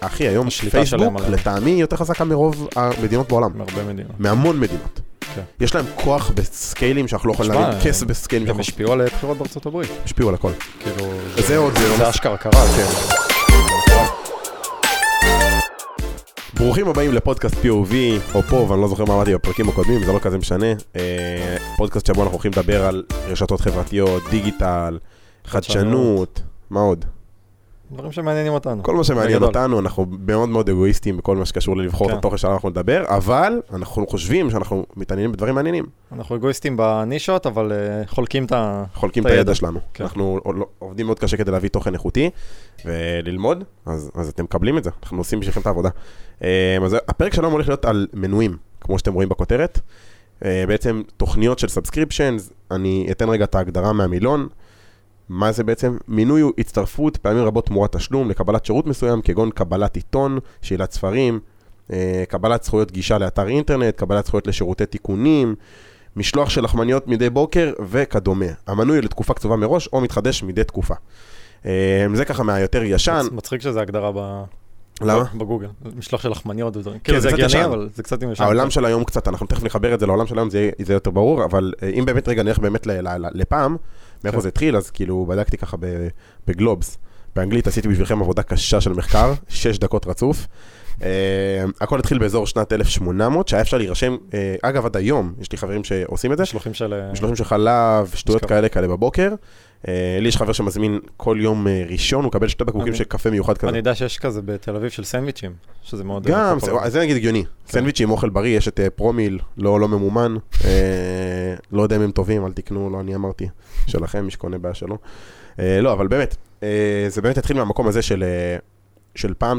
אחי, היום פייסבוק. לטעמי, יותר חזקה מרוב המדינות בעולם. מהרבה מדינות. מהמון מדינות. כן. יש להם כוח בסקיילים שאנחנו לא יכולים להבין, כסף בסקיילים הם השפיעו על בחירות בארצות הברית. השפיעו על הכל. כאילו, זה עוד, זה לא אשכרה קרה. כן. ברוכים הבאים לפודקאסט POV, או פה, ואני לא זוכר מה אמרתי בפרקים הקודמים, זה לא כזה משנה. אה, פודקאסט שבו אנחנו הולכים לדבר על רשתות חברתיות, דיגיטל, חדשנות, מה עוד? דברים שמעניינים אותנו. כל מה שמעניין בגדול. אותנו, אנחנו מאוד מאוד אגואיסטים בכל מה שקשור ללבחור את כן. התוכן שעליו אנחנו נדבר, אבל אנחנו חושבים שאנחנו מתעניינים בדברים מעניינים. אנחנו אגואיסטים בנישות, אבל אה, חולקים את ה... חולקים את הידע הידע. שלנו. כן. אנחנו עובדים מאוד קשה כדי להביא תוכן איכותי וללמוד, אז, אז אתם מקבלים את זה, אנחנו עושים בשבילכם את העבודה. אה, אז הפרק שלנו הולך להיות על מנויים, כמו שאתם רואים בכותרת. אה, בעצם תוכניות של subscriptions, אני אתן רגע את ההגדרה מהמילון. מה זה בעצם? מינוי הוא הצטרפות, פעמים רבות תמורת תשלום, לקבלת שירות מסוים, כגון קבלת עיתון, שאלת ספרים, אה, קבלת זכויות גישה לאתר אינטרנט, קבלת זכויות לשירותי תיקונים, משלוח של לחמניות מדי בוקר וכדומה. המנוי לתקופה קצובה מראש או מתחדש מדי תקופה. אה, זה ככה מהיותר ישן. מצ- מצחיק שזה הגדרה ב... למה? בגוגל. משלוח של לחמניות ודברים. כאילו זה הגיוני. אבל זה קצת עם ישן. העולם של היום קצת, אנחנו תכף נחבר את זה לעולם של היום, זה יהיה יותר ברור, אבל אה, אם באמת רגע נלך באמת לפעם, מאיפה. זה התחיל, אז כאילו בדקתי ככה בגלובס. באנגלית עשיתי בשבילכם עבודה קשה של מחקר, שש דקות רצוף. אה, הכל התחיל באזור שנת 1800, שהיה אפשר להירשם, אה, אגב עד היום, יש לי חברים שעושים את זה, משלוחים של... אה, משלוחים של חלב, שטויות. כאלה כאלה בבוקר. לי יש חבר שמזמין כל יום ראשון, הוא מקבל שתי בקבוקים של קפה מיוחד כזה. אני יודע שיש כזה בתל אביב של סנדוויצ'ים, שזה מאוד... גם. זה, נגיד הגיוני. סנדוויצ'ים, אוכל בריא, יש את פרומיל, לא, לא ממומן. לא יודע אם הם טובים, אל תקנו, לא אני אמרתי. שלכם, מי שקונה בעיה שלו. לא, אבל באמת, זה באמת התחיל מהמקום הזה של, של פעם,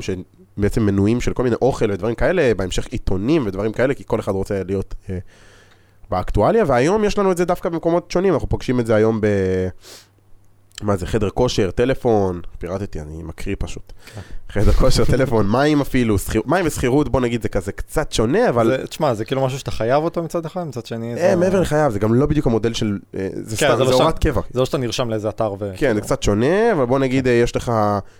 שבעצם מנויים של כל מיני אוכל ודברים כאלה, בהמשך עיתונים ודברים כאלה, כי כל אחד רוצה להיות אה, באקטואליה, והיום יש לנו את זה דווקא במקומות שונים, אנחנו פוגשים את זה היום ב... מה זה, חדר כושר, טלפון, פירטתי, אני מקריא פשוט. כן. חדר כושר, טלפון, מים אפילו, שכיר- מים ושכירות, בוא נגיד, זה כזה קצת שונה, אבל זה- תשמע, זה כאילו משהו שאתה חייב אותו מצד אחד, מצד שני אה, זה... מעבר לחייו, זה גם לא בדיוק המודל של... אה, זה כן, סתם, זה זה לא הוראת. קבע. זה לא שאתה נרשם לאיזה אתר ו... כן, זה קצת שונה, אבל בוא נגיד, אה, יש לך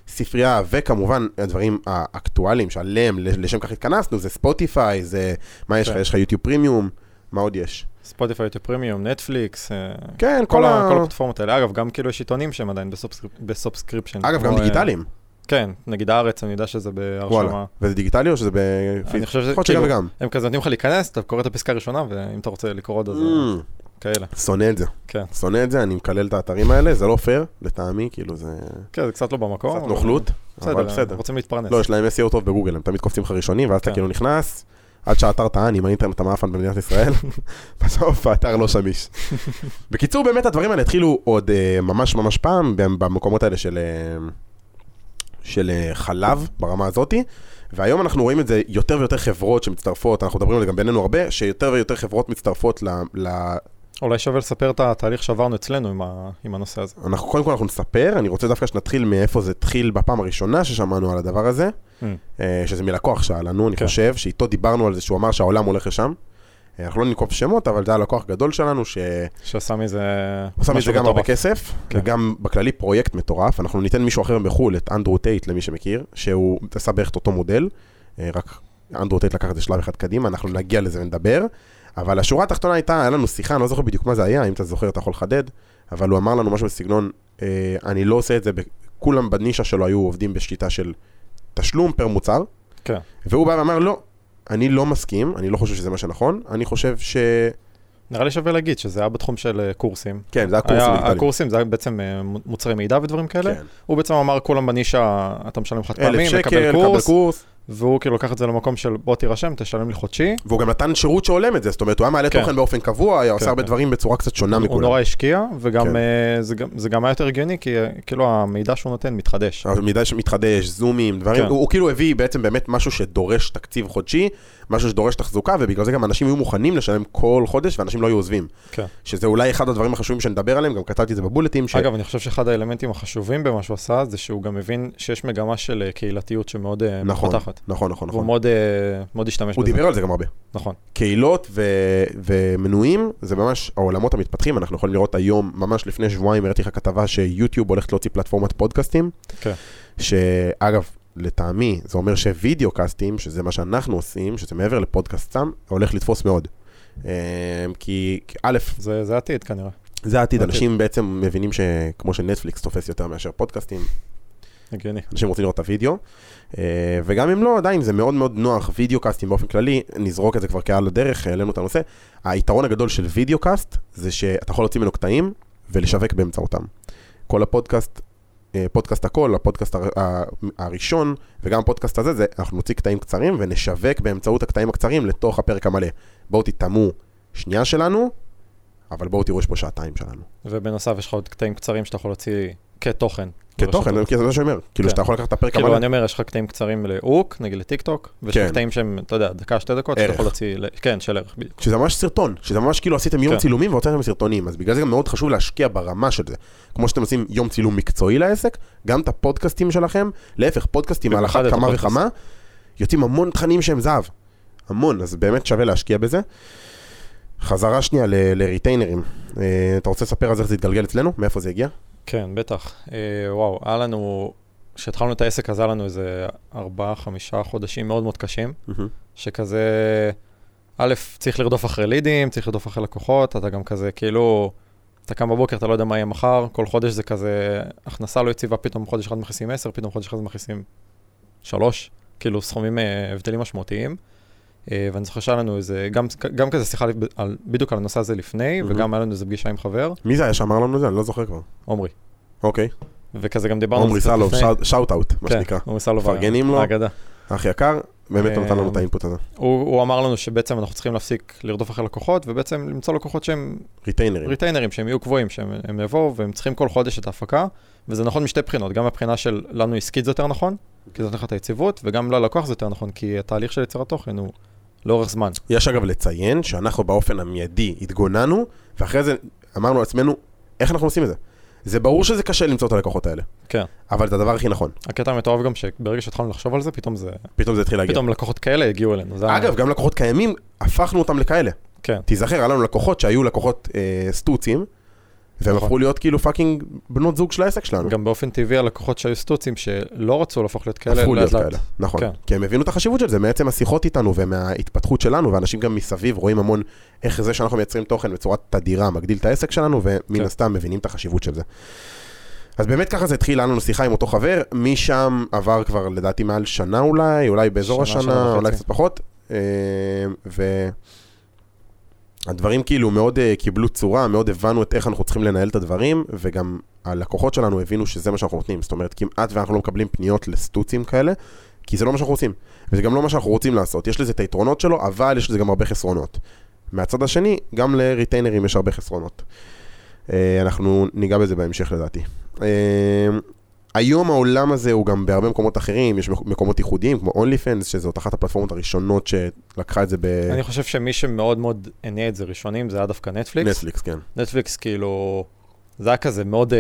ספרייה, וכמובן, הדברים האקטואליים שעליהם, לשם כך התכנסנו, זה ספוטיפיי, זה... מה יש לך? כן. יש לך YouTube Premium, מה עוד יש? ספוטיפיי, YouTube Premium, נטפליקס, אה, כן, כל כל ה-. כל הפלטפורמות האלה. אגב, גם כאילו יש עיתונים שהם עדיין ב subscrip- ב subscription. אגב, גם אה, דיגיטליים. כן, נגיד הארץ, אני יודע שזה בהרשמה. וואלה. וזה דיגיטלי או שזה בפיזי? אני חושב שזה כאילו, וגם. הם כזה נותנים לך להיכנס, אתה קורא את הפסקה הראשונה, ואם אתה רוצה לקרוא עוד, אז אה, Mm, כאלה. שונא את זה. כן. שונא את זה, אני מקלל את האתרים האלה, זה לא פייר, לטעמי, כאילו זה כן, זה קצת לא במקום. קצת נוכלות, אבל בסדר. רוצים להתפרנס. לא, יש להם SEO טוב בגוגל, הם תמיד קופצים לך ראשונים, ואז אתה כן. כאילו נכנס, עד שהאתר טען עם האינטרנט המאפן במדינת ישראל, בסוף האתר לא שמיש. בקיצור, באמת הדברים האלה התחילו עוד אה, ממש ממש פעם, במ- במקומות האלה של, אה, של אה, חלב, ברמה הזאתי. והיום אנחנו רואים את זה יותר ויותר חברות שמצטרפות, אנחנו מדברים על זה גם בינינו הרבה, שיותר ויותר חברות מצטרפות ל... ל... אולי שווה לספר את התהליך שעברנו אצלנו עם ה- עם הנושא הזה. אנחנו קודם כל אנחנו נספר, אני רוצה דווקא שנתחיל מאיפה זה התחיל בפעם הראשונה ששמענו על הדבר הזה. Mm. אה, שזה מלקוח שהיה לנו, אני כן. חושב, שאיתו דיברנו על זה שהוא אמר שהעולם הולך לשם. אה, אנחנו לא ננקוב שמות, אבל זה היה לקוח גדול שלנו, שעושה שעשה מזה... מזה משהו גם הרבה. כסף, כן. וגם בכללי פרויקט מטורף. אנחנו ניתן מישהו אחר בחו"ל, את אנדרו טייט, למי שמכיר, שהוא עשה בערך את אותו מודל, אה, רק אנדרו טייט לקח את זה שלב אחד קדימה, אנחנו נגיע לזה ונדבר. אבל השורה התחתונה הייתה, היה לנו שיחה, אני לא זוכר בדיוק מה זה היה, אם אתה זוכר אתה יכול לחדד, אבל הוא אמר לנו משהו בסגנון, אה, אני לא עושה את זה, כולם בנישה שלו היו עובדים בשיטה של תשלום פר מוצר, כן. והוא בא ואמר, לא, אני לא מסכים, אני לא חושב שזה מה שנכון, אני חושב ש... נראה לי שווה להגיד שזה היה בתחום של אה, קורסים. כן, זה היה קורס היה, דיגיטלי. הקורסים זה היה בעצם אה, מוצרי מידע ודברים כאלה. כן. הוא בעצם אמר כולם בנישה, אתה משלם חד שקל, מקבל קבל קורס, קורס, והוא כאילו לקח את זה למקום של בוא תירשם, תשלם לי חודשי. והוא גם נתן שירות שהולם את זה, זאת אומרת, הוא היה מעלה כן. תוכן באופן קבוע, היה עושה כן, הרבה כן. דברים בצורה קצת שונה הוא מכולם. נורא השקיע, וגם כן. אה, זה גם- זה גם היה יותר הגיוני, כי אה, כאילו המידע שהוא נותן מתחדש. המידע שמתחדש, זומים, דברים, כן. הוא, הוא כאילו הביא בעצם באמת משהו שדורש תקציב חודשי, משהו שדורש תחזוקה, ובגלל זה גם אנשים היו מוכנים לשלם כל חודש, ואנשים לא היו עוזבים. כן. שזה אולי אחד הדברים החשובים שנדבר עליהם, גם כתבתי את זה בבולטים, ש... אגב, אני חושב שאחד האלמנטים החשובים במה שהוא עשה, זה שהוא גם מבין שיש מגמה של אה, קהילתיות שמאוד נכון, מתפתחת. נכון, נכון, והוא נכון. מאוד, אה, מאוד השתמש הוא בזה. דיבר על זה גם הרבה. נכון. קהילות ו- ומנויים, זה ממש העולמות המתפתחים, אנחנו יכולים לראות היום, ממש לפני שבועיים הראיתי לך כתבה שיוטיוב הולכת להוציא פלטפורמת פודקאסטים, כן. שאגב, לטעמי, זה אומר שווידאו קאסטים, שזה מה שאנחנו עושים, שזה מעבר לפודקאסט סתם, הולך לתפוס מאוד. אה, כי, א', זה, זה עתיד כנראה. זה העתיד, אנשים בעצם מבינים שכמו שנטפליקס תופס יותר מאשר פודקאסטים, הגיוני. אנשים רוצים לראות את הוידאו, אה, וגם אם לא, עדיין זה מאוד מאוד נוח, וידאו קאסטים באופן כללי, נזרוק את זה כבר כעל הדרך, העלינו את הנושא. היתרון הגדול של וידאו קאסט, זה שאתה יכול להוציא ממנו קטעים ולשווק באמצעותם. כל הפודקאסט, אה, פודקאסט הכל, הפודקאסט הראשון, וגם הפודקאסט הזה, זה אנחנו נוציא קטעים קצרים ונשווק באמצעות הקטעים הקצרים לתוך הפרק המלא. בואו תטעמו שנייה שלנו, אבל בואו תראו יש פה שעתיים שלנו. ובנוסף יש לך עוד קטעים קצרים שאתה יכול להוציא כתוכן. כתוכן. כי זה מה שאני אומר, כאילו כן. שאתה יכול לקחת את הפרק כאילו, המלא. אני אומר, יש לך קטעים קצרים לאוק, נגיד לטיק טוק, ויש כן. לך קטעים שהם, אתה יודע, דקה, שתי דקות, שאתה. יכול להוציא, כן, של ערך, בדיוק. שזה ממש סרטון, שזה ממש כאילו עשיתם יום כן. צילומים והוצאתם סרטונים, אז בגלל זה גם מאוד חשוב להשקיע ברמה של זה. כמו שאתם עושים יום צילום מקצועי לעסק, גם את הפודקאסטים שלכם, להפך, פודקאסטים על אחת כמה. וכמה, יוצאים המון תכנים שהם זהב. המון, אז באמת שווה להשקיע בזה. חזרה שנייה ל- לריטיינרים. אה, אתה רוצה לספר על זה איך זה התגלגל אצלנו? מאיפה זה הגיע? כן, בטח. אה, וואו, היה לנו, כשהתחלנו את העסק הזה, היה לנו איזה ארבעה, חמישה חודשים מאוד מאוד קשים, שכזה, א', צריך לרדוף אחרי לידים, צריך לרדוף אחרי לקוחות, אתה גם כזה, כאילו, אתה קם בבוקר, אתה לא יודע מה יהיה מחר, כל חודש זה כזה, הכנסה לא יציבה, פתאום חודש אחד מכניסים 10, פתאום חודש אחד מכניסים 3, כאילו סכומים, אה, הבדלים משמעותיים. אה, ואני זוכר שהיה לנו איזה, גם, גם כזה שיחה על, בדיוק על הנושא הזה לפני, מהמם. וגם היה לנו איזה פגישה עם חבר, מי זה היה שאמר לנו את זה? אני לא זוכר כבר. עמרי. אוקיי. וכזה גם דיברנו על קצת סלוב. שאוט אאוט, מה כן, שנקרא. עמרי סלוב, מפרגנים לו. האגדה. אח יקר, באמת אה, נתן לנו את האינפוט הזה. הוא, הוא אמר לנו שבעצם אנחנו צריכים להפסיק לרדוף אחרי לקוחות, ובעצם למצוא לקוחות שהם ריטיינרים. ריטיינרים, שהם יהיו קבועים, שהם הם יבואו והם צריכים כל חודש את ההפקה, וזה נכון משתי בחינות, גם מבחינה של לנו עסקית זה יותר נכון, כי זה נותן לך את היציבות, וגם ללקוח זה יותר נכון, כי התהליך של יצירת תוכן הוא לאורך זמן. יש אגב לציין שאנחנו באופן המיידי התגוננו, ואחרי זה אמרנו לעצמנו, איך אנחנו עושים את זה? זה ברור שזה קשה למצוא את הלקוחות האלה, כן. אבל זה הדבר הכי נכון. הקטע המטורף גם שברגע שהתחלנו לחשוב על זה, פתאום זה, פתאום זה התחיל להגיע. פתאום לקוחות כאלה הגיעו אלינו. זה אגב, גם לקוחות קיימים, הפכנו אותם לכאלה. כן. תיזכר, היה לנו לקוחות שהיו לקוחות אה, סטוצים, והם נכון. הפכו להיות כאילו fucking בנות זוג של העסק שלנו. גם באופן טבעי הלקוחות שהיו סטוצים שלא רצו להפוך להיות כאלה, הפכו להיות. כאלה, נכון. כן. כי הם הבינו את החשיבות של זה מעצם השיחות איתנו ומההתפתחות שלנו, ואנשים גם מסביב רואים המון איך זה שאנחנו מייצרים תוכן בצורה תדירה מגדיל את העסק שלנו, ומן כן. הסתם מבינים את החשיבות של זה. אז באמת ככה זה התחיל, היה לנו שיחה עם אותו חבר, משם עבר כבר לדעתי מעל שנה אולי, אולי באזור שנה, שנה השנה, אולי. קצת פחות. אה, והדברים כאילו מאוד אה, קיבלו צורה, מאוד הבנו את איך אנחנו צריכים לנהל את הדברים, וגם הלקוחות שלנו הבינו שזה מה שאנחנו נותנים. זאת אומרת, כמעט ואנחנו לא מקבלים פניות לסטוצים כאלה, כי זה לא מה שאנחנו רוצים. וזה גם לא מה שאנחנו רוצים לעשות. יש לזה את היתרונות שלו, אבל יש לזה גם הרבה חסרונות. מהצד השני, גם לריטיינרים יש הרבה חסרונות. אה, אנחנו ניגע בזה בהמשך לדעתי. אה, היום העולם הזה הוא גם בהרבה מקומות אחרים, יש מקומות ייחודיים כמו OnlyFans, שזאת אחת הפלטפורמות הראשונות שלקחה את זה אני חושב שמי שמאוד מאוד הניע את זה ראשונים זה היה דווקא נטפליקס. בנטפליקס, כן. נטפליקס כאילו, זה היה כזה מאוד, אה,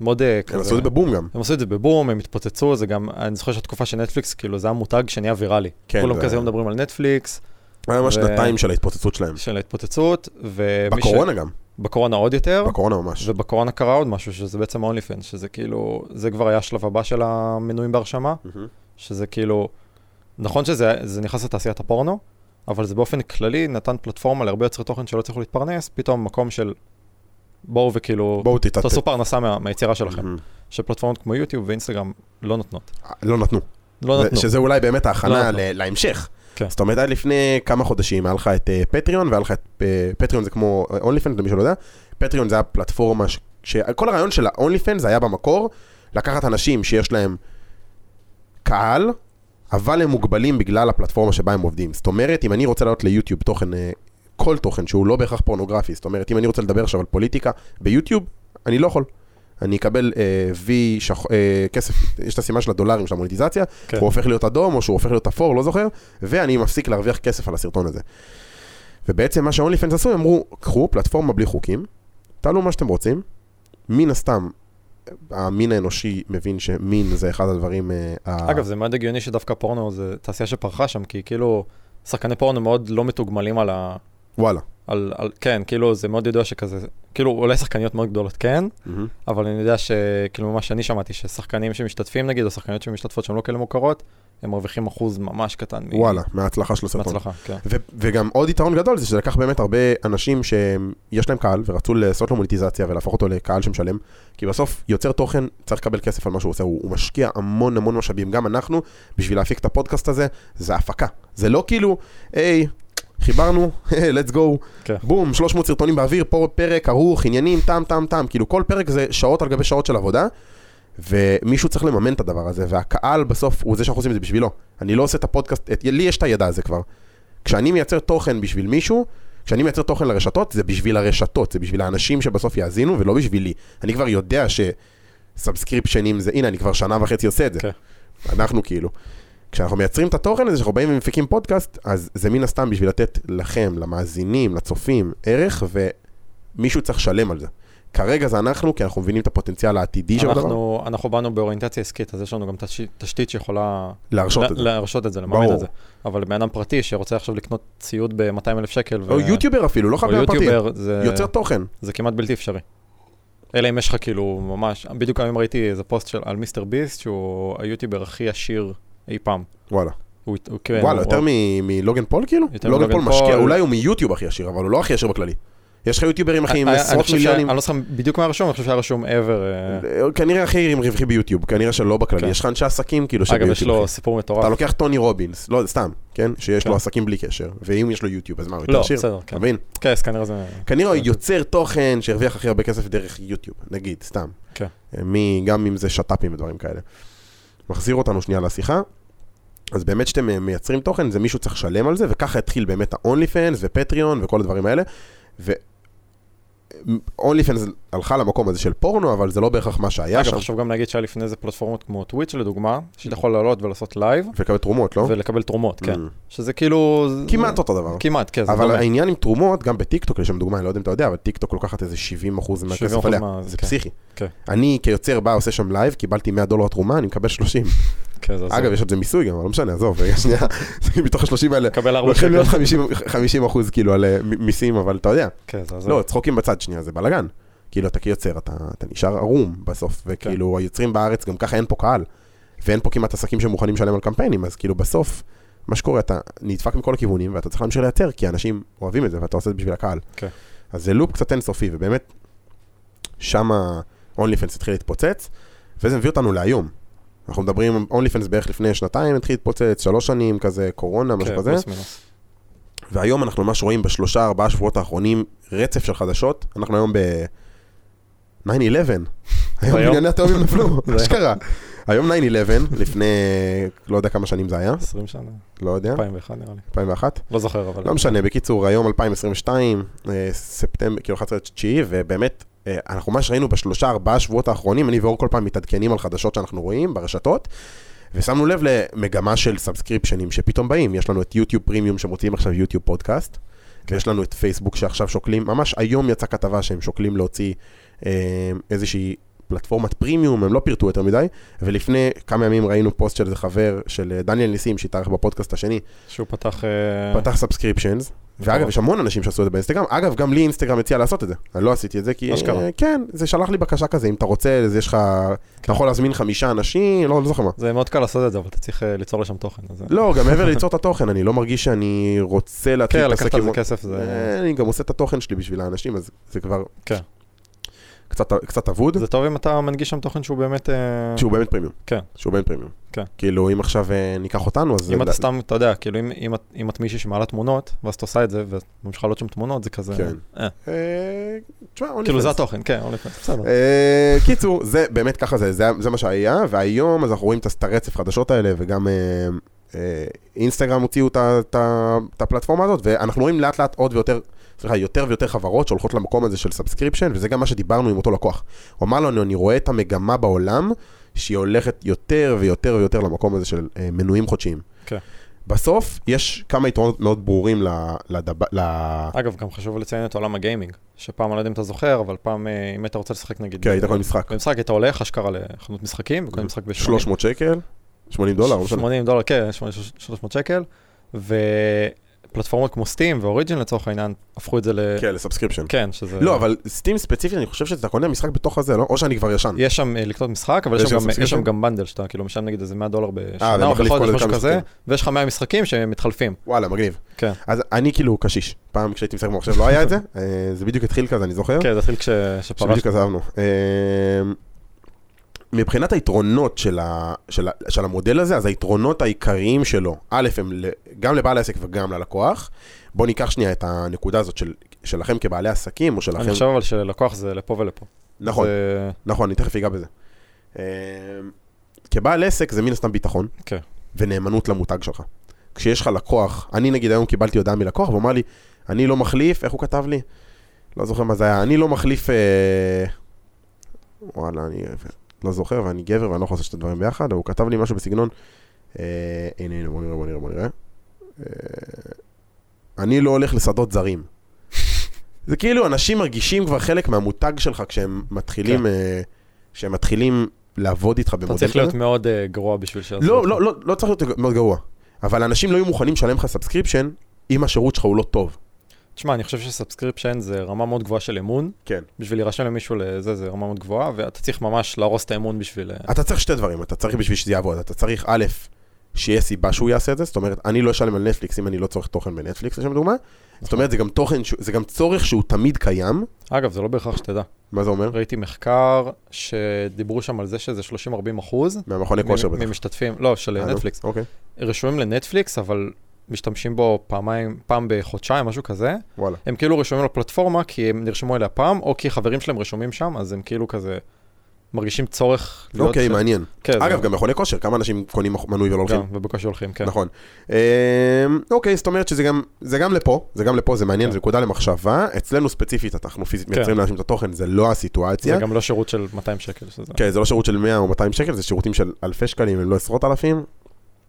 מאוד אה, כזה. הם עשו את זה בבום גם. הם עשו את זה בבום, הם התפוצצו, זה גם, אני זוכר שהתקופה של נטפליקס, כאילו זה היה מותג שנהיה ויראלי. כן, כולם זה- כזה היו מדברים על נטפליקס, היה ממש שנתיים של ההתפוצצות שלהם. של ההתפוצצות, ומי ש... בקורונה גם, בקורונה עוד יותר, בקורונה ממש. ובקורונה קרה עוד משהו, שזה בעצם אונלי פנס, שזה כאילו, זה כבר היה השלב הבא של המנויים בהרשמה, מהמם. שזה כאילו, נכון שזה זה נכנס לתעשיית הפורנו, אבל זה באופן כללי נתן פלטפורמה להרבה יוצרי תוכן שלא הצליחו להתפרנס, פתאום מקום של בואו וכאילו, בואו תתעטף. תעשו פרנסה מה, מהיצירה שלכם, מהמם. שפלטפורמות כמו יוטיוב ואינסטגרם לא נותנות. לא נתנו. לא נתנו. שזה אולי באמת לא ההכנה נתנו. ל- להמשך. כן. זאת אומרת, עד לפני כמה חודשים היה לך את אה, פטריון, והיה לך את... אה, פטריון זה כמו אונלי פנס, למי שלא יודע. פטריון זה הפלטפורמה, ש- שכל הרעיון של האונלי פנס היה במקור, לקחת אנשים שיש להם קהל, אבל הם מוגבלים בגלל הפלטפורמה שבה הם עובדים. זאת אומרת, אם אני רוצה לעלות ליוטיוב תוכן, אה, כל תוכן שהוא לא בהכרח פורנוגרפי, זאת אומרת, אם אני רוצה לדבר עכשיו על פוליטיקה ביוטיוב, אני לא יכול. אני אקבל אה, וי, שח... אה, כסף, יש את הסימן של הדולרים של המוניטיזציה, כן. הוא הופך להיות אדום או שהוא הופך להיות אפור, לא זוכר, ואני מפסיק להרוויח כסף על הסרטון הזה. ובעצם מה שהאונלי פנס עשו, הם אמרו, קחו פלטפורמה בלי חוקים, תעלו מה שאתם רוצים, מן הסתם, המין האנושי מבין שמין זה אחד הדברים... אה, ה- אגב, זה מאוד הגיוני שדווקא פורנו זה תעשייה שפרחה שם, כי כאילו, שחקני פורנו מאוד לא מתוגמלים על, ה... וואלה, על, על, כן, כאילו זה מאוד ידוע שכזה, כאילו אולי שחקניות מאוד גדולות כן, מהמם. אבל אני יודע שכאילו ממה שאני שמעתי, ששחקנים שמשתתפים נגיד, או שחקניות שמשתתפות שהן לא כאלה מוכרות, הם מרוויחים אחוז ממש קטן. מ- וואלה, מההצלחה של הסרטון. מהצלחה, כן. ו- וגם עוד יתרון גדול זה שזה לקח באמת הרבה אנשים שיש להם קהל ורצו לעשות לו מוניטיזציה ולהפוך אותו לקהל שמשלם כי בסוף יוצר תוכן צריך לקבל כסף על מה שהוא עושה, הוא, הוא משקיע המון המון משאבים, גם אנחנו, בשביל להפיק את הפודקאסט הזה, זה הפקה. זה לא כאילו, היי, חיברנו, let's go, כן. בום, 300 סרטונים באוויר, פה פרק, ערוך, עניינים, טם טם טם, כאילו כל פרק זה שעות על גבי שעות של עבודה. ומישהו צריך לממן את הדבר הזה, והקהל בסוף הוא זה שאנחנו עושים את זה בשבילו. אני לא עושה את הפודקאסט, את, לי יש את הידע הזה כבר. כשאני מייצר תוכן בשביל מישהו, כשאני מייצר תוכן לרשתות, זה בשביל הרשתות, זה בשביל האנשים שבסוף יאזינו, ולא בשבילי. אני כבר יודע שסאבסקריפשנים זה, הנה, אני כבר שנה וחצי עושה את זה. כן. אנחנו כאילו. כשאנחנו מייצרים את התוכן הזה, שאנחנו באים ומפיקים פודקאסט, אז זה מן הסתם בשביל לתת לכם, למאזינים, לצופים, ערך, ומישהו צריך לשלם על זה. כרגע זה אנחנו, כי אנחנו מבינים את הפוטנציאל העתידי של הדבר, אנחנו, באנו באוריינטציה עסקית, אז יש לנו גם תשתית, שיכולה להרשות את זה. להרשות את זה, לממן. את זה. אבל בן אדם פרטי שרוצה עכשיו לקנות ציוד ב-200 אלף שקל, או יוטיובר אפילו, לא חבר פרטי. יוצר תוכן. זה כמעט בלתי אפשרי. אלא אם יש לך כאילו ממש, בדיוק היום ראיתי איזה פוסט של, על מיסטר ביסט, שהוא היוטיובר הכי עשיר אי פעם. וואלה. הוא, הוא, כן, וואלה, הוא- יותר מלוגן פול כאילו? יותר לוגן פול משקיע. אולי הוא מיוטיוב הכי עשיר, אבל הוא לא הכי עשיר בכללי. יש לך יוטיוברים אחי עם אני- אני עשרות מיליונים. אני לא זוכר בדיוק מה רשום, אני חושב שהיה רשום ever. אה, כנראה הכי רווחי ביוטיוב, כנראה שלא בכללי. כן. יש לך אנשי עסקים כאילו אגב, יש שביוטיוב. לו. סיפור מטורף. אתה לוקח טוני רובינס, לא, סתם, כן? שיש לו כן. עסקים בלי קשר, ואם יש לו יוטיוב, אז מה, הוא יותר לא, עשיר? בסדר, אתה כן. מבין? כן, אז כנראה זה... כנראה הוא כן. יוצר תוכן שהרוויח הכי הרבה כסף דרך יוטיוב, נגיד, סתם. כן. גם אם זה שת"פים ודברים כאלה. מחזיר אותנו שנייה לשיחה. אז באמת כשאתם אה, מייצרים תוכן, זה מישהו צריך לשלם על זה, וככה התחיל באמת ה-only fans ופטריון וכל הדברים האלה. ו... only fans הלכה למקום הזה של פורנו, אבל זה לא בהכרח מה שהיה אגב, שם. חשוב גם להגיד שהיה לפני זה פלטפורמות כמו טוויץ' לדוגמה, שאתה יכול לעלות ולעשות לייב, ולקבל תרומות, לא? ולקבל תרומות, כן. Mm. שזה כאילו... כמעט אותו דבר. כמעט, כן, אבל. העניין עם תרומות, גם בטיקטוק, לשם דוגמה, אני לא יודע אם אתה יודע, אבל טיקטוק לוקחת איזה 70% מהכסף 70% עליה. זה כן. פסיכי. כן. אני כיוצר בא, עושה שם לייב, קיבלתי 100 דולר תרומה, אני מקבל 30. כן, זה אגב, יש על זה מיסוי גם, אבל לא משנה, עזוב, רגע שנייה, מתוך ה-30 האלה, הולכים. להיות 50 50 אחוז כאילו על אה, מיסים, אבל אתה יודע, כן, זה לא, צחוקים בצד שנייה, זה בלאגן. כאילו, אתה כיוצר, אתה אתה נשאר ערום בסוף, וכאילו, היוצרים בארץ, גם ככה אין פה קהל, ואין פה כמעט עסקים שמוכנים לשלם על קמפיינים, אז כאילו, בסוף, מה שקורה, אתה נדפק מכל הכיוונים, ואתה צריך להמשיך לייצר, כי אנשים אוהבים את זה, ואתה עושה את זה בשביל הקהל. כן. אז זה לופ קצת אינסופי, ובאמת, שמה אונליפנס התחיל להתפוצץ, וזה מביא אותנו להיום. אנחנו מדברים, אונליפנס בערך לפני שנתיים התחיל להתפוצץ, שלוש שנים כזה, קורונה, משהו כן, כזה. והיום אנחנו ממש רואים בשלושה, ארבעה שבועות האחרונים רצף של חדשות. אנחנו היום ב... 9-11. היום? בנייני התאומים נפלו, זה- אשכרה. היום 9-11, לפני לא יודע כמה שנים זה היה, 20 שנה, לא יודע, 2001 נראה לי. 2001. לא זוכר, אבל... לא משנה, בקיצור, היום 2022, אה, ספטמבר, כאילו 11 תשיעי, ובאמת, אה, אנחנו ממש ראינו בשלושה, ארבעה שבועות האחרונים, אני ואור כל פעם מתעדכנים על חדשות שאנחנו רואים ברשתות, ושמנו לב למגמה של סאבסקריפשנים שפתאום באים, יש לנו את יוטיוב פרימיום שמוציאים עכשיו יוטיוב פודקאסט, ויש לנו את פייסבוק שעכשיו שוקלים, ממש היום יצאה כתבה שהם שוקלים להוציא אה, איזושהי פלטפורמת פרימיום, הם לא פירטו יותר מדי, ולפני כמה ימים ראינו פוסט של איזה חבר, של אה, דניאל ניסים, שהתארח בפודקאסט השני, שהוא פתח... אה, פתח subscriptions, ואגב, יש המון אנשים שעשו את זה באינסטגרם. אגב, גם לי אינסטגרם הציע לעשות את זה. אני לא עשיתי את זה כי... אשכרה. אה, כן, זה שלח לי בקשה כזה, אם אתה רוצה, אז יש לך... אתה יכול להזמין חמישה אנשים, לא לא זוכר מה. זה מאוד קל לעשות את זה, אבל אתה צריך ליצור לשם תוכן. לא, גם מעבר ליצור את התוכן, אני לא מרגיש שאני רוצה להתחיל כן, להתעסק לקחת על עם... זה כסף זה... אני גם עושה את התוכן שלי בשביל האנשים, אז זה כבר כן. קצת- קצת אבוד, זה טוב אם אתה מנגיש שם תוכן שהוא באמת... אה, שהוא באמת פרימיום. כן. שהוא באמת פרימיום. כן. כאילו, אם עכשיו אה, ניקח אותנו, אז... אם אתה סתם, אתה יודע, כאילו אם- אם אם את מישהי שמעלה תמונות, ואז את עושה את זה, וממשיכה לעלות שם תמונות, זה כזה... כן. אה, תשמע, כאילו OnlyFans. זה התוכן, כן, אולי בסדר. קיצור, זה באמת ככה זה, זה, זה מה שהיה, והיום אז אנחנו רואים את הרצף חדשות האלה, וגם אינסטגרם הוציאו את הפלטפורמה הזאת, ואנחנו רואים לאט לאט עוד ויותר, סליחה, יותר ויותר חברות שהולכות למקום הזה של subscription, וזה גם מה שדיברנו עם אותו לקוח. הוא אמר לנו, אני רואה את המגמה בעולם, שהיא הולכת יותר ויותר ויותר למקום הזה של אה, מנויים חודשיים. כן. בסוף, יש כמה יתרונות מאוד ברורים ל... לדב... ל... אגב, גם חשוב לציין את עולם הגיימינג, שפעם, אני לא יודע אם אתה זוכר, אבל פעם, אה, אם היית רוצה לשחק נגיד... כן, היית קונה משחק. במשחק היית הולך אשכרה לחנות משחקים, וקונה משחק ב-80 300 שקל, 80 דולר, לא משנה. 80 דולר, כן, 300 שקל, פלטפורמות כמו Steam ו-Origin לצורך העניין, הפכו את זה ל... כן, ל-subscription. כן, שזה... לא, אבל Steam ספציפית, אני חושב שאתה קונה משחק בתוך הזה, לא? או שאני כבר ישן. יש שם אה, לקנות משחק, אבל יש שם גם- bundle שאתה כאילו משלם נגיד איזה 100 דולר אה, בשנה או כל בחודש, משהו כזה. ויש לך 100 משחקים שמתחלפים. וואלה, מגניב. כן. אז אני כאילו קשיש. פעם כשהייתי משחק במחשב לא היה את זה, אה, זה בדיוק התחיל כזה, אני זוכר. כן, זה התחיל כש- מבחינת היתרונות של, ה, של, ה, של המודל הזה, אז היתרונות העיקריים שלו, א', הם גם לבעל העסק וגם ללקוח. בואו ניקח שנייה את הנקודה הזאת של, שלכם כבעלי עסקים, או שלכם... אני חושב אבל שלקוח זה לפה ולפה. נכון, זה- נכון, אני תכף אגע בזה. אה, כבעל עסק זה מן הסתם ביטחון. כן. ונאמנות למותג שלך. כשיש לך לקוח, אני נגיד היום קיבלתי הודעה מלקוח והוא אמר לי, אני לא מחליף, איך הוא כתב לי? לא זוכר מה זה היה, אני לא מחליף, אה... וואלה, אני לא זוכר ואני גבר ואני לא יכול לעשות שתי דברים ביחד, והוא כתב לי משהו בסגנון, אה... הנה, הנה, בוא נראה, בוא נראה, בוא נראה. אה... אני לא הולך לשדות זרים. זה כאילו אנשים מרגישים כבר חלק מהמותג שלך כשהם מתחילים, כן. אה... כשהם מתחילים לעבוד איתך אתה במודל צריך להיות כזה. מאוד אה, גרוע בשביל שיעשו לא. לא, לא, לא צריך להיות מאוד גרוע. אבל אנשים לא יהיו מוכנים לשלם לך subscription אם השירות שלך הוא לא טוב. תשמע, אני חושב ש-subscription זה רמה מאוד גבוהה של אמון. כן. בשביל להירשם למישהו לזה, זה רמה מאוד גבוהה, ואתה צריך ממש להרוס את האמון בשביל... אה, אתה צריך שתי דברים, אתה צריך בשביל שזה יעבוד. אתה צריך, א', שיהיה סיבה שהוא יעשה את זה, זאת אומרת, אני לא אשלם על נטפליקס אם אני לא צורך תוכן בנטפליקס, לשם דוגמה. זאת אומרת, זה גם תוכן, זה גם צורך שהוא תמיד קיים. אגב, זה לא בהכרח שתדע. מה זה אומר? ראיתי מחקר שדיברו שם על זה שזה 30-40 אחוז. מהמכוני כושר בטח. ממשתתפים, לא, של אה, נטפליקס. אוקיי, רשומים לנטפליקס, אבל משתמשים בו פעמיים, פעם בחודשיים, משהו כזה. וואלה. הם כאילו רשומים לפלטפורמה כי הם נרשמו אליה פעם, או כי חברים שלהם רשומים שם, אז הם כאילו כזה מרגישים צורך להיות... אוקיי, ש- מעניין. כן, זה- אגב, גם מכוני כושר, כמה אנשים קונים מנוי ולא הולכים? גם, ובקושי הולכים, כן. נכון. אמ, אוקיי, זאת אומרת שזה גם, זה גם לפה, זה גם לפה, זה מעניין, כן. זו נקודה למחשבה. אצלנו ספציפית, אנחנו פיזית כן. מייצרים לאנשים את התוכן, זה לא הסיטואציה. זה גם לא שירות של 200 שקל, שזה... כן, זה לא שירות של 100 או 200 שקל, זה שירותים של אלפי שקלים, הם לא עשרות אלפים.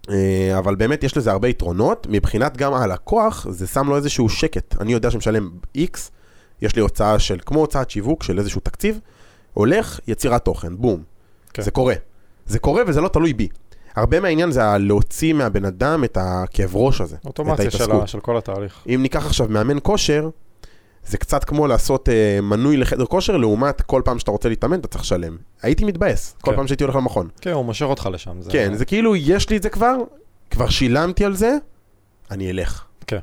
אה, אבל באמת יש לזה הרבה יתרונות. מבחינת גם הלקוח, זה שם לו איזשהו שקט. אני יודע שמשלם X, יש לי הוצאה של, כמו הוצאת שיווק של איזשהו תקציב, הולך, יצירת תוכן, בום. כן. זה קורה. זה קורה וזה לא תלוי בי. הרבה מהעניין זה להוציא מהבן אדם את הכאב ראש הזה. את אוטומציה של, ההתעסקות. ה- של כל התהליך. אם ניקח עכשיו מאמן כושר, זה קצת כמו לעשות אה, מנוי לחדר כושר, לעומת כל פעם שאתה רוצה להתאמן, אתה צריך לשלם. הייתי מתבאס, כל כן. פעם שהייתי הולך למכון. כן, הוא מושך אותך לשם. זה... כן, זה כאילו, יש לי את זה כבר, כבר שילמתי על זה, אני אלך. כן.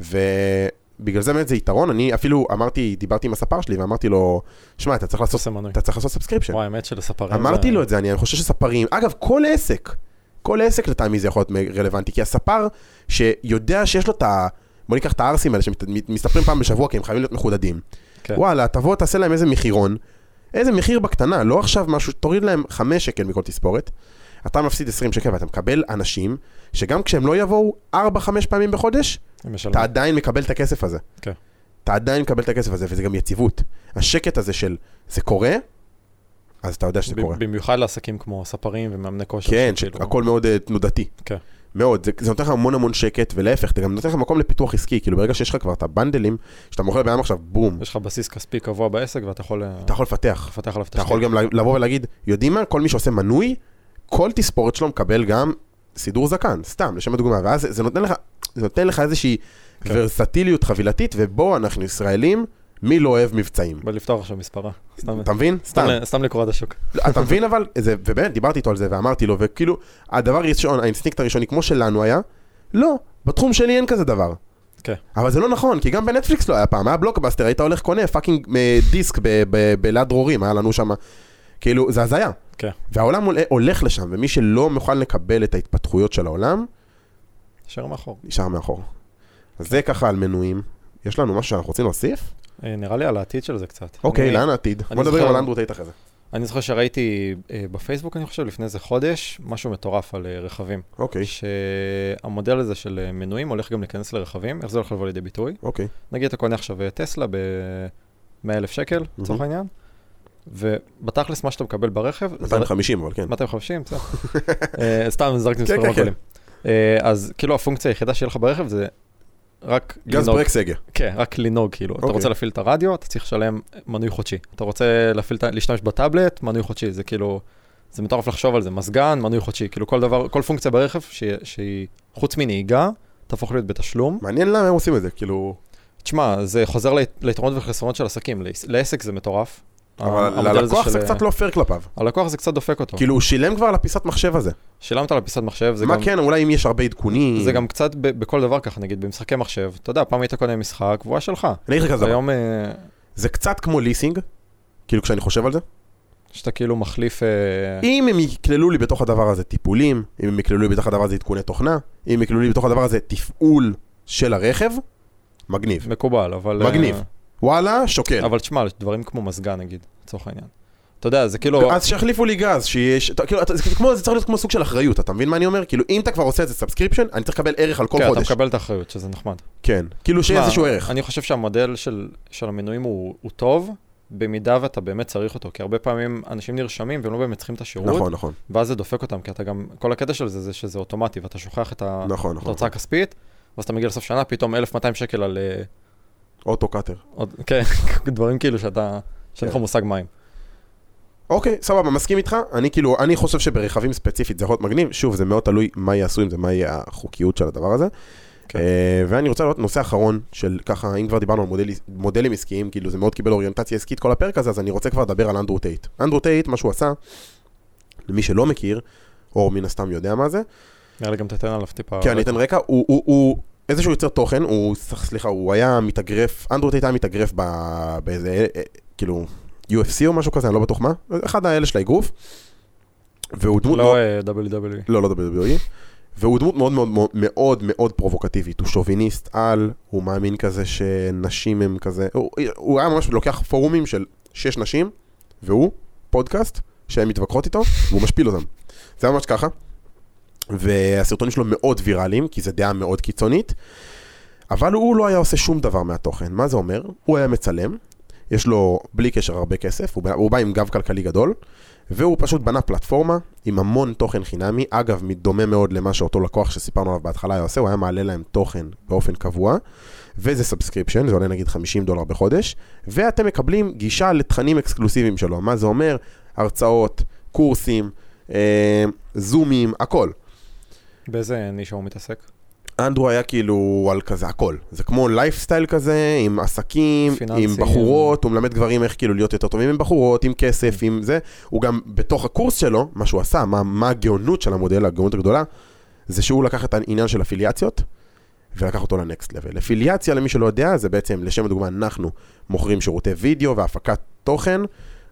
ובגלל זה באמת זה יתרון, אני אפילו אמרתי, דיברתי עם הספר שלי ואמרתי לו, שמע, אתה צריך לעשות, מנוי. אתה צריך לעשות subscription. וואי, האמת שלספרים אמרתי זה... לו את זה, אני חושב שספרים, אגב, כל עסק, כל עסק לטעמי זה יכול להיות רלוונטי, כי הספר שיודע שיש לו את ה... בוא ניקח את הערסים האלה שמסתפרים פעם בשבוע כי הם חייבים להיות מחודדים. כן. וואלה, תבוא, תעשה להם איזה מחירון, איזה מחיר בקטנה, לא עכשיו משהו, תוריד להם 5 שקל מכל תספורת, אתה מפסיד 20 שקל ואתה מקבל אנשים שגם כשהם לא יבואו 4-5 פעמים בחודש. אתה עדיין מקבל את הכסף הזה. כן. אתה עדיין מקבל את הכסף הזה, וזה גם יציבות. השקט הזה של זה קורה, אז אתה יודע שזה ב- קורה. במיוחד לעסקים כמו ספרים ומאמני כושר. כן, שהכל מאוד אה, תנודתי. כן. מאוד, זה, זה נותן לך המון המון שקט, ולהפך, זה גם נותן לך מקום לפיתוח עסקי, כאילו ברגע שיש לך כבר את הבנדלים, שאתה מוכר לבן עכשיו, בום, יש לך בסיס כספי קבוע בעסק ואתה יכול אה, אתה יכול לפתח. לפתח עליו אתה יכול גם לבוא ולהגיד, יודעים מה, כל מי שעושה מנוי, כל תספורת שלו מקבל גם סידור זקן, סתם, לשם הדוגמה, ואז זה- נותן לך, זה נותן לך איזושהי כן. ורסטיליות חבילתית, ובוא, אנחנו ישראלים, מי לא אוהב מבצעים? בא לפתוח עכשיו מספרה. סתם- אתה מבין? סתם סתם. ל- סתם לקרוא עד השוק. לא, אתה מבין אבל, זה, ובאמת דיברתי איתו על זה ואמרתי לו, וכאילו, הדבר הראשון, האינסטינקט הראשוני, כמו שלנו היה, לא, בתחום שלי אין כזה דבר. כן. אבל זה לא נכון, כי גם בנטפליקס לא היה פעם, היה בלוקבאסטר, היית הולך קונה fucking אה, דיסק בליד דרורים, היה לנו שם, כאילו, זה הזיה. כן. והעולם עולה- הולך לשם, ומי שלא מוכן לקבל את ההתפתחויות של העולם, נשאר מאחור. נשאר מאחור. אז זה ככה על מנויים. יש לנו משהו שאנחנו רוצים להוסיף? אה, נראה לי על העתיד של זה קצת. אוקיי, לאן העתיד? בוא נדבר על אנדרו טייט אחרי זה. אני זוכר שראיתי אה, בפייסבוק, אני חושב, לפני איזה חודש, משהו מטורף על אה, רכבים. אוקיי, שהמודל הזה של מנויים הולך גם להיכנס לרכבים, איך זה הולך לבוא לידי ביטוי? אוקיי. נגיד אתה קונה עכשיו טסלה ב-100 אלף שקל, לצורך. העניין, ובתכלס מה שאתה מקבל ברכב, זה 250 אבל כן. 250, בסדר. סתם זרקתי כן, מספרים כן, גדולים. אה, אז כאילו הפונקציה היחידה שיהיה לך ברכב זה רק גז לנהוג. ברקס הגה. כן, רק לנהוג, כאילו. אתה אוקיי. רוצה להפעיל את הרדיו, אתה צריך לשלם מנוי חודשי. אתה רוצה להפעיל, להשתמש בטאבלט, מנוי חודשי. זה כאילו, זה מטורף לחשוב על זה. מזגן, מנוי חודשי. כאילו כל דבר, כל פונקציה ברכב שהיא- שהיא חוץ מנהיגה, תהפוך להיות בתשלום. מעניין למה הם עושים את זה, כאילו... תשמע, זה חוזר לית- ליתרונות וחסרונות של עסקים. לעס- לעסק זה מטורף. אבל ללקוח זה קצת לא פייר כלפיו. הלקוח זה קצת דופק אותו. כאילו, הוא שילם כבר על הפיסת מחשב הזה. שילמת על הפיסת מחשב, זה מה גם... כן, אולי אם יש הרבה עדכונים... זה גם קצת ב- בכל דבר ככה, נגיד במשחקי מחשב. אתה יודע, פעם היית קונה משחק, והוא היה שלך. אני אגיד לך כזה. היום אה, זה קצת כמו ליסינג, כאילו כשאני חושב על זה. שאתה כאילו מחליף... אה, אם הם יכללו לי בתוך הדבר הזה טיפולים, אם הם יכללו לי בתוך הדבר הזה עדכוני תוכנה, אם הם יכללו לי בתוך הדבר הזה תפעול של הרכב, מגניב. מקובל, אבל... מגניב. אה, וואלה, שוקל. אבל תשמע, דברים כמו מזגן נגיד, לצורך העניין. אתה יודע, זה כאילו... אז שיחליפו לי גז, שיש, אתה- כאילו, אתה- זה כמו- זה צריך להיות כמו סוג של אחריות, אתה מבין מה אני אומר? כאילו, אם אתה כבר עושה את זה subscription, אני צריך לקבל ערך על כל כן, אתה חודש. מקבל את האחריות, שזה נחמד. כן, כאילו שיהיה איזשהו ערך. אני חושב שהמודל של, של המנויים הוא, הוא טוב, במידה ואתה באמת צריך אותו, כי הרבה פעמים אנשים נרשמים והם לא באמת צריכים את השירות, נכון, נכון, ואז זה דופק אותם, כי אתה גם, כל הקטע של זה זה שזה אוטומטי, ואתה שוכח את ה- נכון, את נכון. ההוצאה הכספית, ואז אתה מגיע לסוף שנה, פתאום 1,200 שקל על... אוטו קאטר. עוד, כן, דברים כאילו שאתה, שאין לך כן. מושג מים. אוקיי, סבבה, מסכים איתך. אני כאילו, אני חושב שברכבים ספציפית זה יכול להיות מגניב. שוב, זה מאוד תלוי מה יעשו עם זה, מה יהיה החוקיות של הדבר הזה. כן. אה, ואני רוצה לראות נושא אחרון של ככה, אם כבר דיברנו על מודל, מודלים עסקיים, כאילו זה מאוד קיבל אוריינטציה עסקית כל הפרק הזה, אז אני רוצה כבר לדבר על אנדרו טייט. אנדרו טייט, מה שהוא עשה, למי שלא מכיר, או מן הסתם יודע מה זה, נראה לי גם תתן עליו טיפה... כן, אני אתן רקע, הוא, הוא, הוא איזשהו יוצר תוכן, הוא, סליחה, הוא היה מתאגרף, אנדרו טייט היה מתאגרף ב, באיזה, אה, כאילו, UFC או משהו כזה, אני לא בטוח מה, אחד האלה של האגרוף, והוא דמות לא אה, WWE. לא, לא WWE, והוא דמות מאוד מאוד מאוד מאוד מאוד פרובוקטיבית, הוא שוביניסט על, הוא מאמין כזה שנשים הם כזה, הוא, הוא היה ממש לוקח פורומים של שש נשים, והוא, פודקאסט, שהן מתווכחות איתו, והוא משפיל אותם. זה ממש ככה. והסרטונים שלו מאוד ויראליים, כי זו דעה מאוד קיצונית, אבל הוא לא היה עושה שום דבר מהתוכן. מה זה אומר? הוא היה מצלם, יש לו בלי קשר הרבה כסף, הוא בא, הוא בא עם גב כלכלי גדול, והוא פשוט בנה פלטפורמה עם המון תוכן חינמי, אגב, דומה מאוד למה שאותו לקוח שסיפרנו עליו בהתחלה היה עושה, הוא היה מעלה להם תוכן באופן קבוע, וזה subscription, זה עולה נגיד 50 דולר בחודש, ואתם מקבלים גישה לתכנים אקסקלוסיביים שלו. מה זה אומר? הרצאות, קורסים, אה, זומים, הכל. באיזה נישה הוא מתעסק? אנדרו היה כאילו על כזה הכל. זה כמו לייפסטייל כזה, עם עסקים, פיננסים. עם בחורות, הוא מלמד גברים איך כאילו להיות יותר טובים עם בחורות, עם כסף, עם זה. הוא גם בתוך הקורס שלו, מה שהוא עשה, מה, מה הגאונות של המודל, הגאונות הגדולה, זה שהוא לקח את העניין של אפיליאציות, ולקח אותו לנקסט לבל. אפיליאציה, למי שלא יודע, זה בעצם, לשם הדוגמה, אנחנו מוכרים שירותי וידאו והפקת תוכן,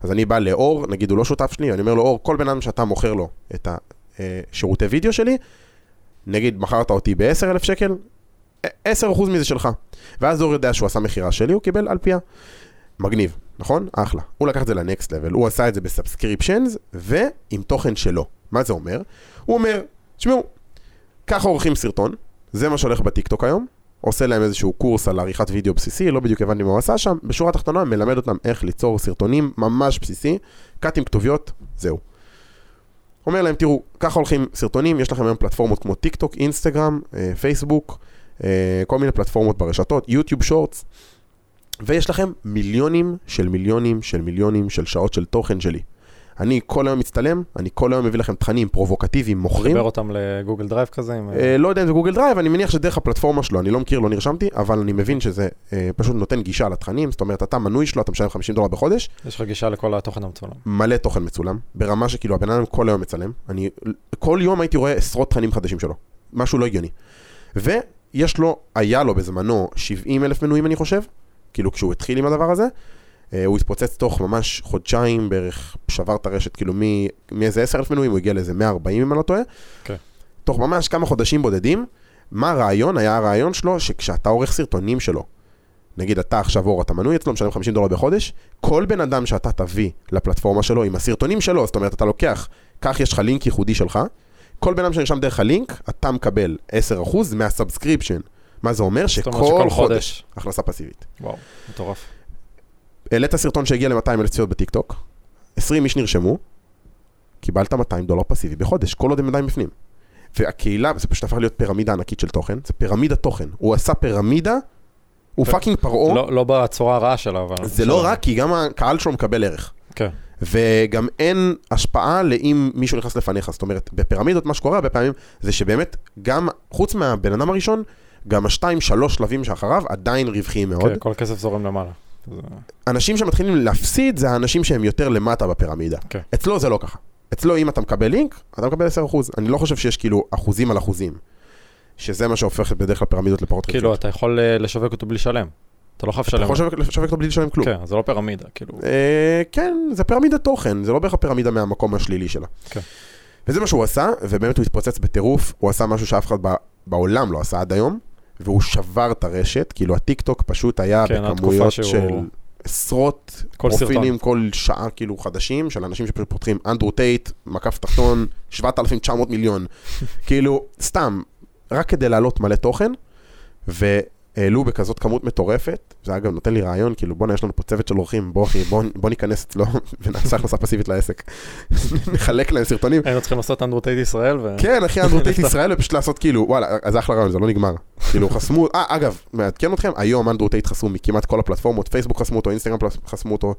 אז אני בא לאור, נגיד הוא לא שותף שלי, אני אומר לו, אור, כל בן אדם שאתה מוכר לו את השירותי וידאו שלי, נגיד מכרת אותי ב-10,000 שקל, 10% מזה שלך. ואז אור יודע שהוא עשה מכירה שלי, הוא קיבל על פיה. מגניב, נכון? אחלה. הוא לקח את זה ל next level, הוא עשה את זה ב subscriptions ועם תוכן שלו. מה זה אומר? הוא אומר, תשמעו, ככה עורכים סרטון, זה מה שהולך בטיקטוק היום, עושה להם איזשהו קורס על עריכת וידאו בסיסי, לא בדיוק הבנתי מה הוא עשה שם, בשורה התחתונה מלמד אותם איך ליצור סרטונים ממש בסיסי, cut עם כתוביות, זהו. אומר להם, תראו, ככה הולכים סרטונים, יש לכם היום פלטפורמות כמו טיק טוק, אינסטגרם, פייסבוק, כל מיני פלטפורמות ברשתות, יוטיוב שורטס, ויש לכם מיליונים של מיליונים של מיליונים של שעות של תוכן שלי. אני כל היום מצטלם, אני כל היום מביא לכם תכנים פרובוקטיביים, מוכרים. חיבר אותם לגוגל דרייב כזה? עם, אה, לא יודע אם זה גוגל דרייב, אני מניח שדרך הפלטפורמה שלו, אני לא מכיר, לא נרשמתי, אבל אני מבין שזה אה, פשוט נותן גישה לתכנים, זאת אומרת, אתה מנוי שלו, אתה משלם 50 דולר בחודש, יש לך גישה לכל התוכן המצולם. מלא תוכן מצולם, ברמה שכאילו הבן אדם כל היום מצלם, אני כל יום הייתי רואה עשרות תכנים חדשים שלו, משהו לא הגיוני. ויש לו, היה לו בזמנו 70 אלף מנויים אני חושב, כאילו כשהוא התחיל עם הדבר הזה, הוא התפוצץ תוך ממש חודשיים בערך, שבר את הרשת, כאילו מאיזה 10 אלף מנויים, הוא הגיע לאיזה 140 אם אני לא טועה. כן. תוך ממש כמה חודשים בודדים, מה הרעיון? היה הרעיון שלו שכשאתה עורך סרטונים שלו, נגיד אתה עכשיו אור, אתה מנוי אצלו, משלם 50 דולר בחודש, כל בן אדם שאתה תביא לפלטפורמה שלו עם הסרטונים שלו, זאת אומרת, אתה לוקח, כך יש לך לינק ייחודי שלך, כל בן אדם שנרשם דרך הלינק, אתה מקבל 10% מה subscription. מה זה אומר? שכל חודש חודש. הכנסה פסיבית. וואו, מטורף. העלית סרטון שהגיע ל-200 אלף צפיות בטיקטוק, 20 איש נרשמו, קיבלת 200 דולר פסיבי בחודש, כל עוד הם עדיין בפנים. והקהילה, זה פשוט הפך להיות פירמידה ענקית של תוכן, זה פירמידה תוכן. הוא עשה פירמידה, הוא fucking פרעה, לא לא בצורה הרעה שלה, אבל... זה לא רע, כי גם הקהל שלו מקבל ערך. כן. וגם אין השפעה לאם מישהו נכנס לפניך. זאת אומרת, בפירמידות מה שקורה הרבה פעמים, זה שבאמת, גם חוץ מהבן אדם הראשון, גם השתיים, שלוש שלבים שאחריו עדיין רווחיים מאוד. כן, כל הכסף זורם למעלה. זה- אנשים שמתחילים להפסיד זה האנשים שהם יותר למטה בפירמידה. כן. אצלו זה לא ככה. אצלו אם אתה מקבל לינק, אתה מקבל 10%. אני לא חושב שיש כאילו אחוזים על אחוזים. שזה מה שהופך בדרך כלל פירמידות לפחות כאילו, אתה יכול אה, לשווק אותו בלי לשלם. אתה לא חייב אתה לשלם. יכול לשווק- לשווק אותו בלי לשלם כלום. כן, זה לא פירמידה, כאילו. אה, כן, זה פירמידת תוכן, זה לא בהכרח פירמידה מהמקום השלילי שלה. כן. וזה מה שהוא עשה, ובאמת הוא התפוצץ בטירוף, הוא עשה משהו שאף אחד בעולם לא עשה עד היום, והוא שבר את הרשת, כאילו הטיק טוק פשוט היה כן, בכמויות שהוא- של עשרות כל פרופילים כל שעה כאילו חדשים, של אנשים שפשוט פותחים אנדרו טייט, מקף תחתון, 7,900 מיליון, כאילו, סתם, רק כדי להעלות מלא תוכן, והעלו בכזאת כמות מטורפת, זה אגב נותן לי רעיון, כאילו בואנה יש לנו פה צוות של אורחים, בוא אחי, בוא, בוא ניכנס אצלו ונעשה הכנסה פסיבית לעסק. נחלק להם סרטונים. היינו צריכים לעשות אנדרו טייט ישראל, ו... כן, אחי, אנדרו טייט ישראל, ופשוט לעשות כאילו, וואלה, זה אחלה רעיון, זה לא נגמר. כאילו, חסמו, אה, אגב, מעדכן אתכם, היום אנדרו טייט חסמו מכמעט כל הפלטפורמות, פייסבוק חסמו אותו, אינסטגרם חסמו אותו,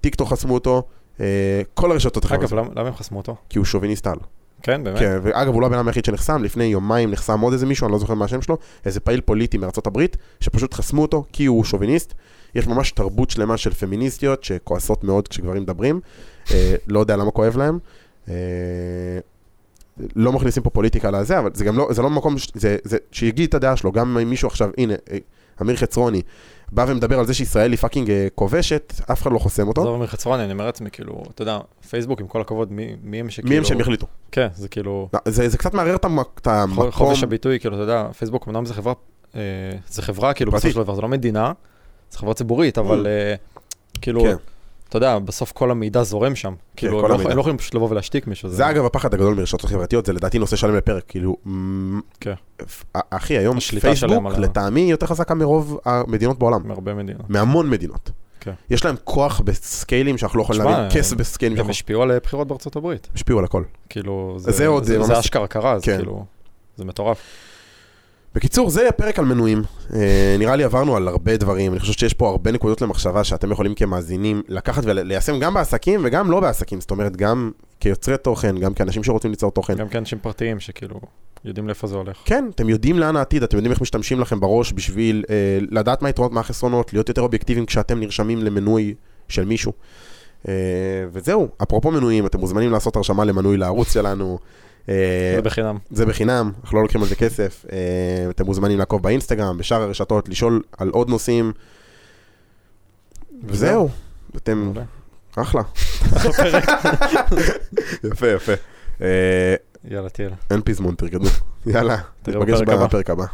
טיק טוק חסמו אותו, אה, כל הרשתות אגב, למה הם חסמו אותו? כי הוא שוביניסט על. כן, באמת? כן, ואגב, הוא לא הבן אדם היחיד שנחסם, לפני יומיים נחסם עוד איזה מישהו, אני לא זוכר מה השם שלו, איזה פעיל פוליטי מארצות הברית, שפשוט חסמו אותו כי הוא שוביניסט. יש ממש תרבות שלמה של פמיניסטיות שכועסות מאוד כשגברים מדברים, אה, לא יודע למה כואב להם. אה, לא מכניסים פה פוליטיקה לזה, אבל זה גם לא, זה לא מקום, ש- זה, זה, שיגיד את הדעה שלו, גם אם מישהו עכשיו, הנה, אה, אמיר חצרוני, בא ומדבר על זה שישראל היא fucking אה, כובשת, אף אחד לא חוסם אותו. עזוב אמיר חצרוני, אני אומר לעצמי, כאילו, אתה יודע, פייסבוק, עם כל הכבוד, מי מי הם שכאילו... מי הם שהם יחליטו? כן, זה כאילו... לא, זה, זה קצת מערער את המק- את המקום. חופש הביטוי, כאילו, אתה יודע, פייסבוק אמנם זה חברה, אה, זה חברה, כאילו. בסופו של דבר, זה לא מדינה, זה חברה ציבורית, אבל אה, כאילו, כן. אתה יודע, בסוף כל המידע זורם שם. כאילו, כל הם לא-. הם לא יכולים פשוט לבוא ולהשתיק מישהו. זה אגב הפחד הגדול מרשתות חברתיות, זה לדעתי נושא שלם לפרק, כאילו, כן. אחי, היום פייסבוק לטעמי יותר חזקה מרוב המדינות בעולם, מהרבה מדינות. מהמון מדינות. כן. יש להם כוח בסקיילים שאנחנו לא יכולים להבין, כסף בסקיילים הם השפיעו על בחירות בארצות הברית. השפיעו על הכל. כאילו, זה זה עוד, זה- ממש- זה אשכרה קרה, כן. כאילו, זה מטורף. בקיצור, זה פרק על מנויים. אה, נראה לי עברנו על הרבה דברים, אני חושב שיש פה הרבה נקודות למחשבה שאתם יכולים כמאזינים לקחת וליישם גם בעסקים וגם לא בעסקים, זאת אומרת, גם כיוצרי תוכן, גם כאנשים שרוצים ליצור תוכן. גם כאנשים פרטיים שכאילו, יודעים לאיפה זה הולך. כן, אתם יודעים לאן העתיד, אתם יודעים איך משתמשים לכם בראש בשביל אה, לדעת מה היתרונות, מה החסרונות, להיות יותר אובייקטיביים כשאתם נרשמים למנוי של מישהו. אה, וזהו, אפרופו מנויים, אתם מוזמנים לעשות הרשמה למנוי לערוץ שלנו. אה, זה בחינם. זה בחינם, אנחנו לא לוקחים על זה כסף. אה, אתם מוזמנים לעקוב באינסטגרם, בשאר הרשתות, לשאול על עוד נושאים. וזהו, אתם מעולה. אחלה. יפה, יפה. אה, יאללה, תהיה. אין פזמון, תרגדו. יאללה, נתפגש. בפרק הבא.